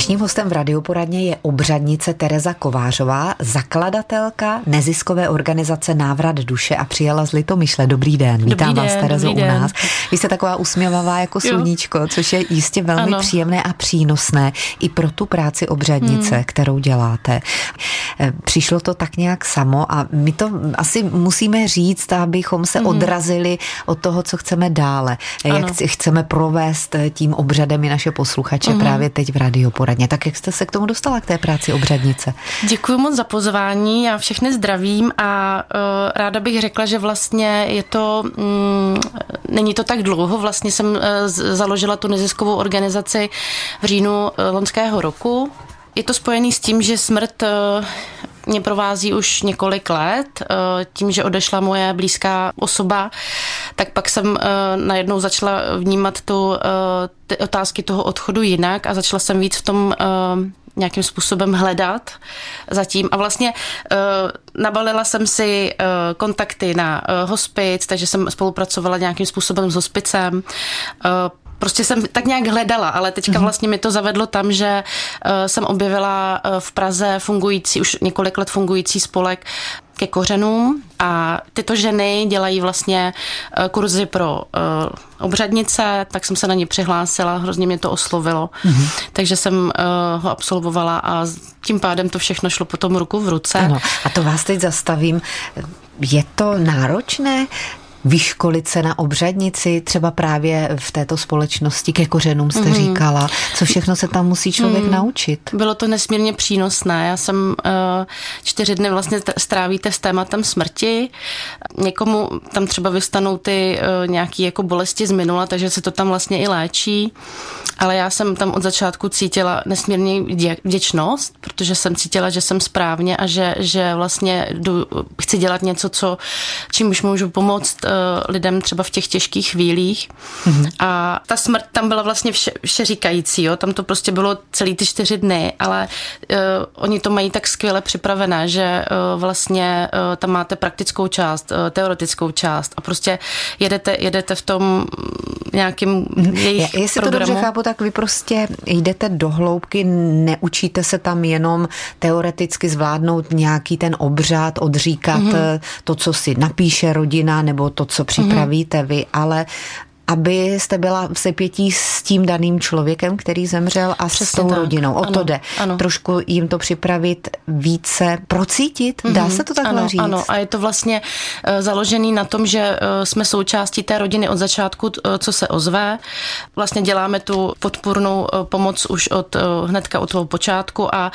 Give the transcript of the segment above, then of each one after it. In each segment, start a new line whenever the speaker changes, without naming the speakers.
Dnešním hostem v radioporadně je obřadnice Tereza Kovářová, zakladatelka neziskové organizace Návrat duše a přijela z Litomyšle. Dobrý den, vítám
dobrý
vás
den,
Terezo u nás. Vy jste taková usměvavá jako sluníčko, jo. což je jistě velmi ano. příjemné a přínosné i pro tu práci obřadnice, hmm. kterou děláte. Eh, přišlo to tak nějak samo a my to asi musíme říct, abychom se hmm. odrazili od toho, co chceme dále. Ano. Jak chceme provést tím obřadem i naše posluchače hmm. právě teď v radioporadně. Tak jak jste se k tomu dostala, k té práci obřadnice?
Děkuji moc za pozvání, já všechny zdravím a uh, ráda bych řekla, že vlastně je to, mm, není to tak dlouho, vlastně jsem uh, založila tu neziskovou organizaci v říjnu uh, loňského roku. Je to spojený s tím, že smrt uh, mě provází už několik let. Tím, že odešla moje blízká osoba, tak pak jsem najednou začala vnímat tu, ty otázky toho odchodu jinak a začala jsem víc v tom nějakým způsobem hledat zatím. A vlastně uh, nabalila jsem si uh, kontakty na uh, hospic, takže jsem spolupracovala nějakým způsobem s hospicem. Uh, prostě jsem tak nějak hledala, ale teďka mm-hmm. vlastně mi to zavedlo tam, že uh, jsem objevila uh, v Praze fungující, už několik let fungující spolek ke kořenům a tyto ženy dělají vlastně kurzy pro uh, obřadnice, tak jsem se na ně přihlásila, hrozně mě to oslovilo, mm-hmm. takže jsem uh, ho absolvovala a tím pádem to všechno šlo potom ruku v ruce.
Ano. A to vás teď zastavím. Je to náročné vyškolit se na obřadnici, třeba právě v této společnosti ke kořenům jste mm-hmm. říkala. Co všechno se tam musí člověk mm. naučit?
Bylo to nesmírně přínosné. Já jsem uh, čtyři dny vlastně strávíte s tématem smrti. Někomu tam třeba vystanou ty uh, nějaké jako bolesti z minula, takže se to tam vlastně i léčí. Ale já jsem tam od začátku cítila nesmírně vděčnost, protože jsem cítila, že jsem správně a že, že vlastně jdu, chci dělat něco, co, čím už můžu pomoct lidem třeba v těch těžkých chvílích. Mm-hmm. A ta smrt tam byla vlastně vše, vše říkající, jo? tam to prostě bylo celý ty čtyři dny, ale uh, oni to mají tak skvěle připravené, že uh, vlastně uh, tam máte praktickou část, uh, teoretickou část a prostě jedete, jedete v tom nějakým jejich
Já, Jestli
programu.
to dobře chápu, tak vy prostě jdete do hloubky, neučíte se tam jenom teoreticky zvládnout nějaký ten obřad, odříkat mm-hmm. to, co si napíše rodina, nebo to, co připravíte vy, ale abyste byla v sepětí s tím daným člověkem, který zemřel a Přesně s tou tak. rodinou. O ano, to jde. Ano. Trošku jim to připravit více, procítit, mm-hmm. dá se to takhle
ano,
říct?
Ano, a je to vlastně uh, založený na tom, že uh, jsme součástí té rodiny od začátku, uh, co se ozve. Vlastně děláme tu podpůrnou pomoc už od hnedka od toho počátku a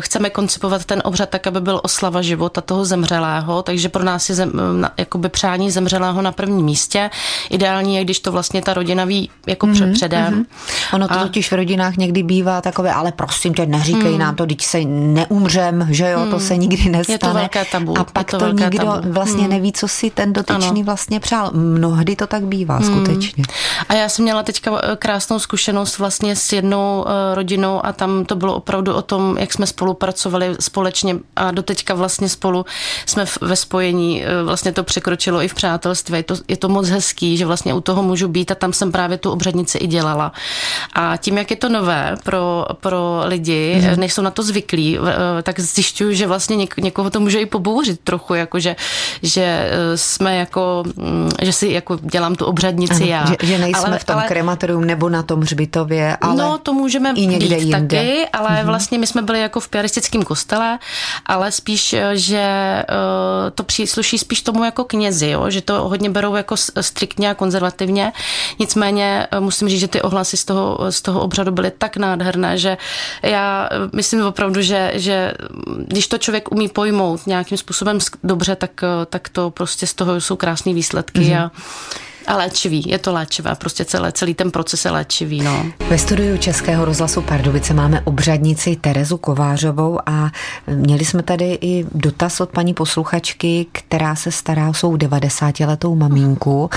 chceme koncipovat ten obřad tak, aby byl oslava života toho zemřelého, takže pro nás je zem, jakoby přání zemřelého na prvním místě. Ideální je, když to vlastně ta rodina ví jako mm-hmm, předem. Mm-hmm.
Ono to a... totiž v rodinách někdy bývá takové, ale prosím tě, neříkej mm. nám to, teď se neumřem, že jo, mm. to se nikdy nestane.
Je to velké tabu.
A pak
to,
to nikdo
tabu.
vlastně mm. neví, co si ten dotyčný ano. vlastně přál. Mnohdy to tak bývá mm. skutečně.
A já jsem měla teďka eh, krásnou zkušenost vlastně s jednou uh, rodinou a tam to bylo opravdu o tom, jak jsme spolupracovali společně a doteďka vlastně spolu jsme ve spojení, uh, vlastně to překročilo i v přátelství. Je to, je to moc hezký, že vlastně u toho můžu být a tam jsem právě tu obřadnici i dělala. A tím, jak je to nové pro, pro lidi, mm. než jsou na to zvyklí, tak zjišťuju, že vlastně něk, někoho to může i pobouřit trochu, jako že, že e, jsme jako, mm, že si jako dělám tu obřadnici ano, já.
Že, že nejsme ale, v tom ale, krematorium nebo na tom hřbitově, ale
No, to můžeme
i někde
být
jinde.
taky, ale mm-hmm. vlastně my jsme byli jako v piaristickém kostele, ale spíš, e, že to přísluší spíš tomu jako knězi, jo? že to hodně berou jako striktně a konzervativně Nicméně eh, musím říct, že ty ohlasy z toho, z toho obřadu byly tak nádherné, že já eh, myslím opravdu, že, že když to člověk umí pojmout nějakým způsobem dobře, tak, eh, tak to prostě z toho jsou krásné výsledky mm-hmm. a a léčivý, je to léčivé, prostě celé, celý ten proces je léčivý. No.
Ve studiu Českého rozhlasu Pardubice máme obřadnici Terezu Kovářovou a měli jsme tady i dotaz od paní posluchačky, která se stará o svou 90-letou mamínku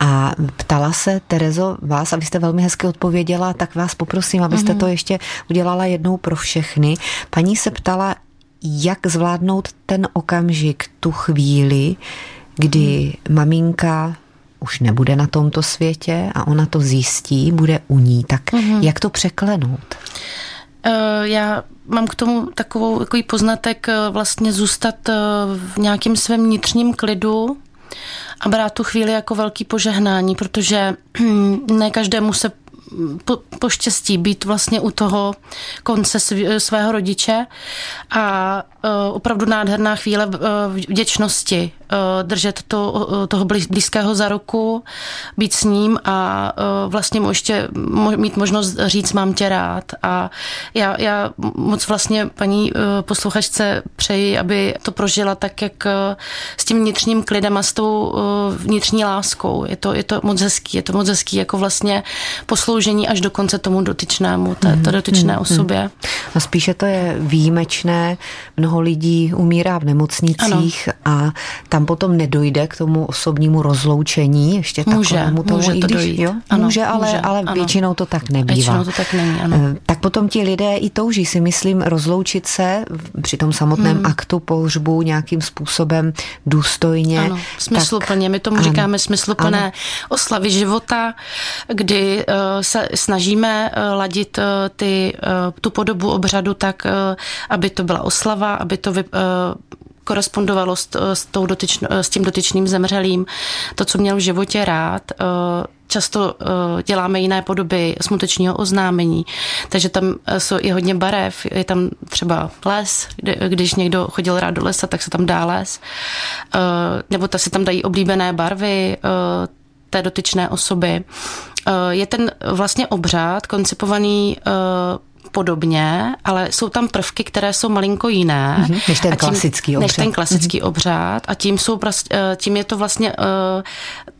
a ptala se Terezo vás, abyste velmi hezky odpověděla, tak vás poprosím, abyste mm-hmm. to ještě udělala jednou pro všechny. Paní se ptala, jak zvládnout ten okamžik, tu chvíli, kdy mm. maminka už nebude na tomto světě a ona to zjistí, bude u ní. Tak mm-hmm. jak to překlenout?
Já mám k tomu takovou, takový poznatek vlastně zůstat v nějakém svém vnitřním klidu a brát tu chvíli jako velký požehnání, protože ne každému se po, poštěstí být vlastně u toho konce svého rodiče a opravdu nádherná chvíle uh, vděčnosti Eh, držet to, eh, toho blízkého za ruku, být s ním a eh, vlastně mu ještě mít možnost říct mám tě rád. A já, já moc vlastně paní posluchačce přeji, aby to prožila tak, jak s tím vnitřním klidem a s tou vnitřní láskou. Je to, je to moc hezký, je to moc hezký jako vlastně posloužení až do konce tomu dotyčnému, té, té dotyčné mm, osobě.
A spíše to je výjimečné. Mnoho lidí umírá v nemocnicích ano. a tam potom nedojde k tomu osobnímu rozloučení, ještě může, takovému tomu,
může
i
to když, dojít.
Jo? Ano, může, ale, může, ale ano. většinou to tak nebývá.
Většinou to tak není, ano. Eh,
tak potom ti lidé i touží si myslím rozloučit se při tom samotném hmm. aktu pohřbu nějakým způsobem důstojně.
Ano, smysluplně. Tak, My tomu ano, říkáme smysluplné ano. oslavy života, kdy uh, se snažíme uh, ladit uh, ty, uh, tu podobu obřadu tak, uh, aby to byla oslava, aby to vy, uh, korespondovalo s, s, tou dotyčno, s tím dotyčným zemřelým, to, co měl v životě rád. Eh, často eh, děláme jiné podoby smutečního oznámení, takže tam jsou i hodně barev, je tam třeba les, když někdo chodil rád do lesa, tak se tam dá les, eh, nebo ta se tam dají oblíbené barvy té dotyčné osoby. Je ten vlastně obřád koncipovaný podobně, ale jsou tam prvky, které jsou malinko jiné.
Mm-hmm, než ten tím, klasický obřád.
Než ten klasický mm-hmm. obřád a tím, jsou, eh, tím je to vlastně eh,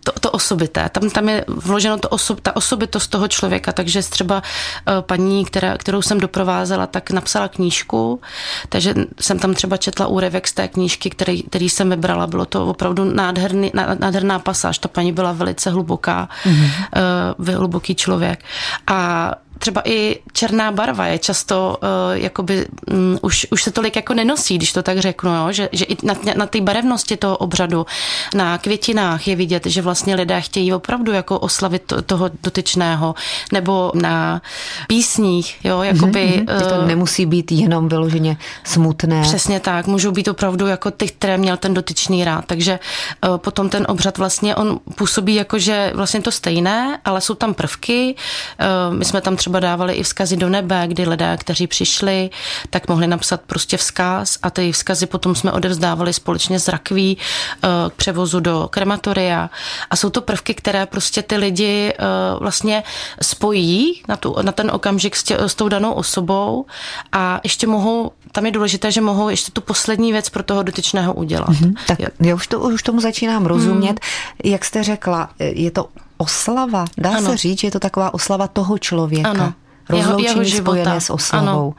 to, to osobité. Tam, tam je vloženo to osob, ta osobitost toho člověka, takže třeba eh, paní, která, kterou jsem doprovázela, tak napsala knížku, takže jsem tam třeba četla úryvek z té knížky, který, který jsem vybrala. Bylo to opravdu nádherný, nádherná pasáž. Ta paní byla velice hluboká, mm-hmm. hluboký člověk. A třeba i černá barva je často uh, jakoby um, už, už se tolik jako nenosí, když to tak řeknu, jo? že, že i na, na té barevnosti toho obřadu, na květinách je vidět, že vlastně lidé chtějí opravdu jako oslavit to, toho dotyčného, nebo na písních, jo, jakoby...
Mm-hmm. Uh, to nemusí být jenom vyloženě smutné.
Přesně tak, můžou být opravdu jako ty, které měl ten dotyčný rád, takže uh, potom ten obřad vlastně on působí jako, že vlastně to stejné, ale jsou tam prvky, uh, my jsme tam třeba dávali i vzkazy do nebe, kdy lidé, kteří přišli, tak mohli napsat prostě vzkaz a ty vzkazy potom jsme odevzdávali společně s rakví eh, k převozu do krematoria. A jsou to prvky, které prostě ty lidi eh, vlastně spojí na, tu, na ten okamžik s, tě, s tou danou osobou a ještě mohou tam je důležité, že mohou ještě tu poslední věc pro toho dotyčného udělat. Mm-hmm.
Tak já už, to, už tomu začínám rozumět. Mm. Jak jste řekla, je to oslava. Dá ano. se říct, že je to taková oslava toho člověka. Ano rozloučení jeho, jeho spojené s oslavou. Ano.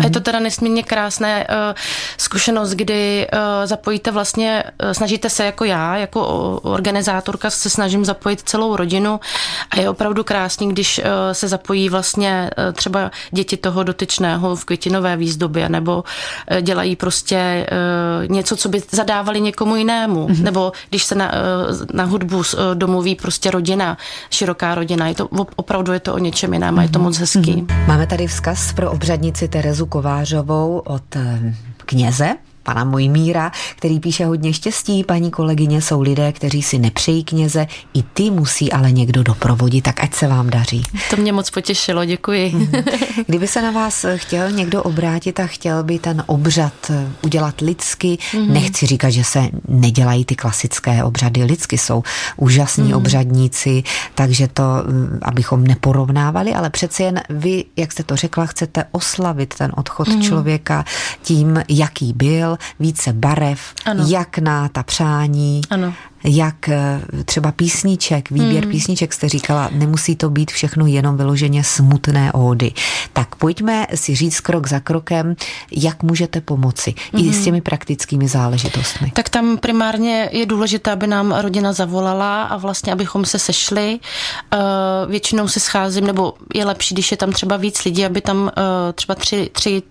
A je to teda nesmírně krásné uh, zkušenost, kdy uh, zapojíte vlastně, uh, snažíte se jako já, jako organizátorka se snažím zapojit celou rodinu a je opravdu krásný, když uh, se zapojí vlastně uh, třeba děti toho dotyčného v květinové výzdobě nebo uh, dělají prostě uh, něco, co by zadávali někomu jinému. Mm-hmm. Nebo když se na, uh, na hudbu uh, domluví prostě rodina, široká rodina. Je to opravdu je to o něčem jiném a je to mhm. moc hezký.
Mm-hmm. Máme tady vzkaz pro obřadnici Terezu Kovářovou od eh, kněze pana Mojmíra, který píše hodně štěstí. Paní kolegyně jsou lidé, kteří si nepřejí kněze, i ty musí ale někdo doprovodit, tak ať se vám daří.
To mě moc potěšilo, děkuji. Mhm.
Kdyby se na vás chtěl někdo obrátit a chtěl by ten obřad udělat lidsky, mm-hmm. nechci říkat, že se nedělají ty klasické obřady, lidsky jsou úžasní mm-hmm. obřadníci, takže to, mm, abychom neporovnávali, ale přeci jen vy, jak jste to řekla, chcete oslavit ten odchod mm-hmm. člověka tím, jaký byl, více barev, ano. jak na ta přání, ano jak eh, třeba písniček, výběr mm. písniček jste říkala, nemusí to být všechno jenom vyloženě smutné ódy. Tak pojďme si říct krok za krokem, jak můžete pomoci mm. i s hmm. těmi praktickými záležitostmi.
Tak tam primárně je důležité, aby nám rodina zavolala a vlastně, abychom se sešli. Eh, většinou se scházím, nebo je lepší, když je tam třeba víc lidí, aby tam eh, třeba tři, tři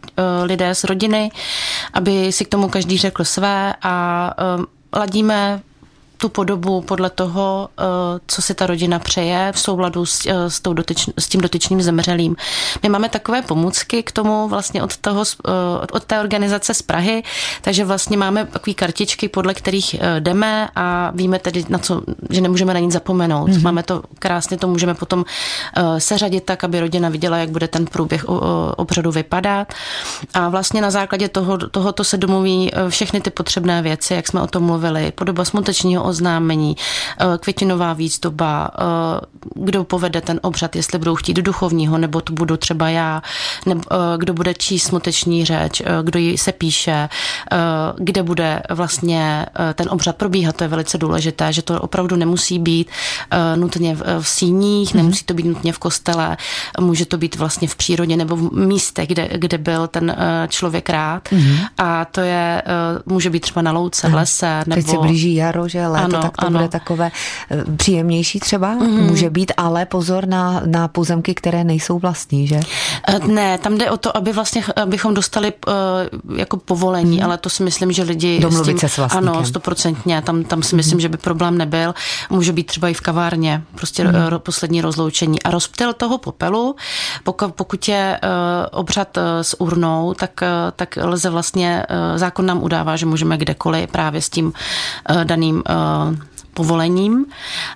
lidé z rodiny, aby si k tomu každý řekl své a ladíme tu podobu podle toho, eh, co si ta rodina přeje v souladu s, eh, s, tou dotyč, s tím dotyčným zemřelým. My máme takové pomůcky k tomu vlastně od, toho, eh, od té organizace z Prahy, takže vlastně máme takové kartičky, podle kterých jdeme a víme tedy, na co, že nemůžeme na nic zapomenout. Mm-hmm. Máme to krásně, to můžeme potom seřadit tak, aby rodina viděla, jak bude ten průběh obřadu vypadat. A vlastně na základě toho, tohoto se domluví všechny ty potřebné věci, jak jsme o tom mluvili, podoba smutečního oznámení, eh, květinová výzdoba, eh, kdo povede ten obřad, jestli budou chtít do duchovního, nebo to budu třeba já, nebo eh, kdo bude číst smuteční řeč, kdo ji se píše, kde bude vlastně ten obřad probíhat, to je velice důležité, že to opravdu nemusí být nutně v síních, mhm. nemusí to být nutně v kostele, může to být vlastně v přírodě nebo v místech, kde, kde byl ten člověk rád mm-hmm. a to je, může být třeba na louce, v lese. Nebo...
Teď se blíží jaro, že léto, ano, tak to ano. bude takové eh, příjemnější třeba, mm-hmm. může být, ale pozor na, na pozemky, které nejsou vlastní, že?
Eh, ne, tam jde o to, aby vlastně, abychom dostali uh, jako povolení, mm-hmm. ale to si myslím, že lidi
Domluvit s tím, se s vlastníkem.
Ano, stoprocentně, tam, tam si myslím, mm-hmm. že by problém nebyl. Může být třeba i v kavárně, prostě mm-hmm. poslední rozloučení. A rozptyl toho popelu, pokud, pokud je uh, obřad uh, s urnou, tak, uh, tak lze vlastně, uh, zákon nám udává, že můžeme kdekoliv právě s tím uh, daným uh, povolením.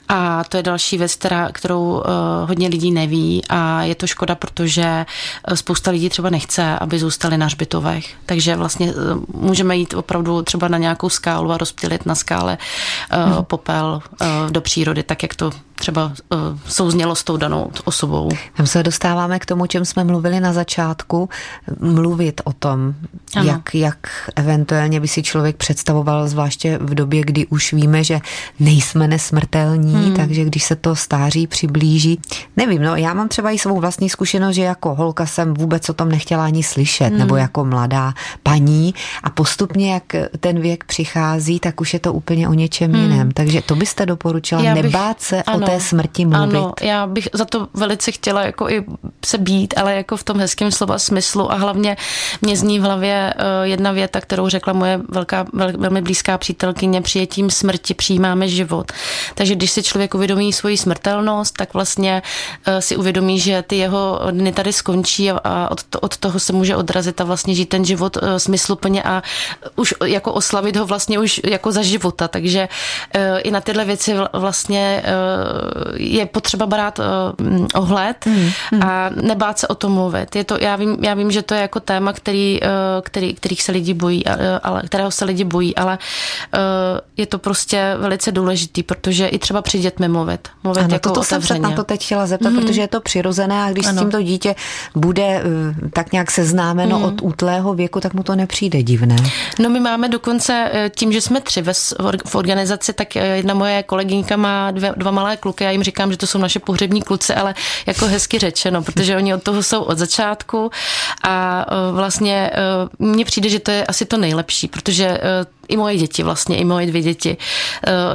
A to je další věc, která, kterou uh, hodně lidí neví a je to škoda, protože spousta lidí třeba nechce, aby zůstali na hřbitovech. Takže vlastně uh, můžeme jít opravdu třeba na nějakou skálu a rozptýlit na skále uh, hmm. popel uh, do přírody, tak jak to třeba uh, souznělo s tou danou osobou.
Tam se dostáváme k tomu, čem jsme mluvili na začátku, mluvit o tom, jak, jak eventuálně by si člověk představoval, zvláště v době, kdy už víme, že nejsme nesmrtelní, hmm. takže když se to stáří přiblíží. Nevím, no já mám třeba i svou vlastní zkušenost, že jako holka jsem vůbec o tom nechtěla ani slyšet, hmm. nebo jako mladá paní a postupně, jak ten věk přichází, tak už je to úplně o něčem hmm. jiném. Takže to byste doporučila, já bych, nebát se ano, o té smrti mluvit.
Ano, já bych za to velice chtěla jako i se být, ale jako v tom hezkém slova smyslu a hlavně mě zní v hlavě eh, jedna věta, kterou řekla moje velká, vel, velmi blízká přítelkyně, přijetím smrti přijímáme život. Takže když si člověk uvědomí svoji smrtelnost, tak vlastně eh, si uvědomí, že ty jeho dny tady skončí a od, to, od toho se může odrazit a vlastně žít ten život eh, smysluplně a už jako oslavit ho vlastně už jako za života. Takže i na tyhle věci vlastně je potřeba brát ohled hmm. a nebát se o tom mluvit. Je to, já, vím, já vím, že to je jako téma, který, který, kterých se lidi bojí, ale, kterého se lidi bojí, ale je to prostě velice důležitý, protože i třeba při dětmi mluvit. Mluvit
ano,
jako
to jsem se na to teď chtěla zeptat, mm. protože je to přirozené a když ano. s tím to dítě bude eh, tak nějak seznámeno mm. od útlého věku, tak mu to nepřijde divné.
No my máme dokonce eh, tím, že jsme tři ve, v organizaci, tak eh, jedna moje kolegyňka má dvě, dva malé kluky, já jim říkám, že to jsou naše pohřební kluci, ale jako hezky řečeno, protože oni od toho jsou od začátku a vlastně mně přijde, že to je asi to nejlepší, protože i moje děti vlastně, i moje dvě děti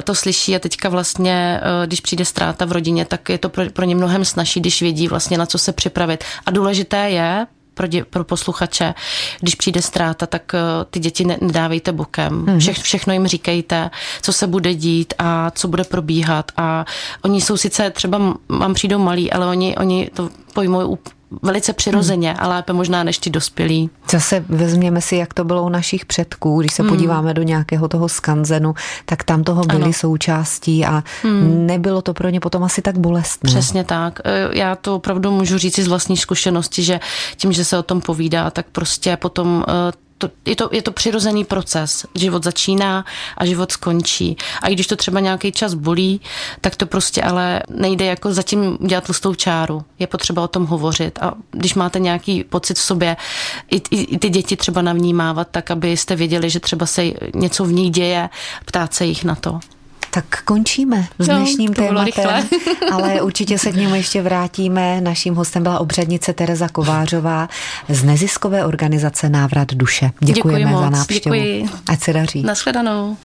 to slyší a teďka vlastně, když přijde ztráta v rodině, tak je to pro, pro ně mnohem snažší, když vědí vlastně na co se připravit. A důležité je, pro, dě, pro posluchače, když přijde ztráta, tak uh, ty děti ne, nedávejte bokem. Mm-hmm. Vše, všechno jim říkejte, co se bude dít a co bude probíhat. A oni jsou sice třeba, mám přijdou malí, ale oni, oni to pojmou velice přirozeně hmm. a lépe možná než ti dospělí.
Zase vezměme si, jak to bylo u našich předků, když se hmm. podíváme do nějakého toho skanzenu, tak tam toho byly ano. součástí a hmm. nebylo to pro ně potom asi tak bolestné.
Přesně tak. E, já to opravdu můžu říct z vlastní zkušenosti, že tím, že se o tom povídá, tak prostě potom e, to, je, to, je to přirozený proces. Život začíná a život skončí. A i když to třeba nějaký čas bolí, tak to prostě ale nejde jako zatím dělat tlustou čáru. Je potřeba o tom hovořit. A když máte nějaký pocit v sobě, i, i, i ty děti třeba navnímávat, tak abyste věděli, že třeba se něco v nich děje, ptát se jich na to.
Tak končíme s no, dnešním no, tématem, ale určitě se k němu ještě vrátíme. Naším hostem byla obřadnice Tereza Kovářová z neziskové organizace Návrat duše. Děkujeme Děkuji za návštěvu. Děkuji. Ať se daří.
Naschledanou.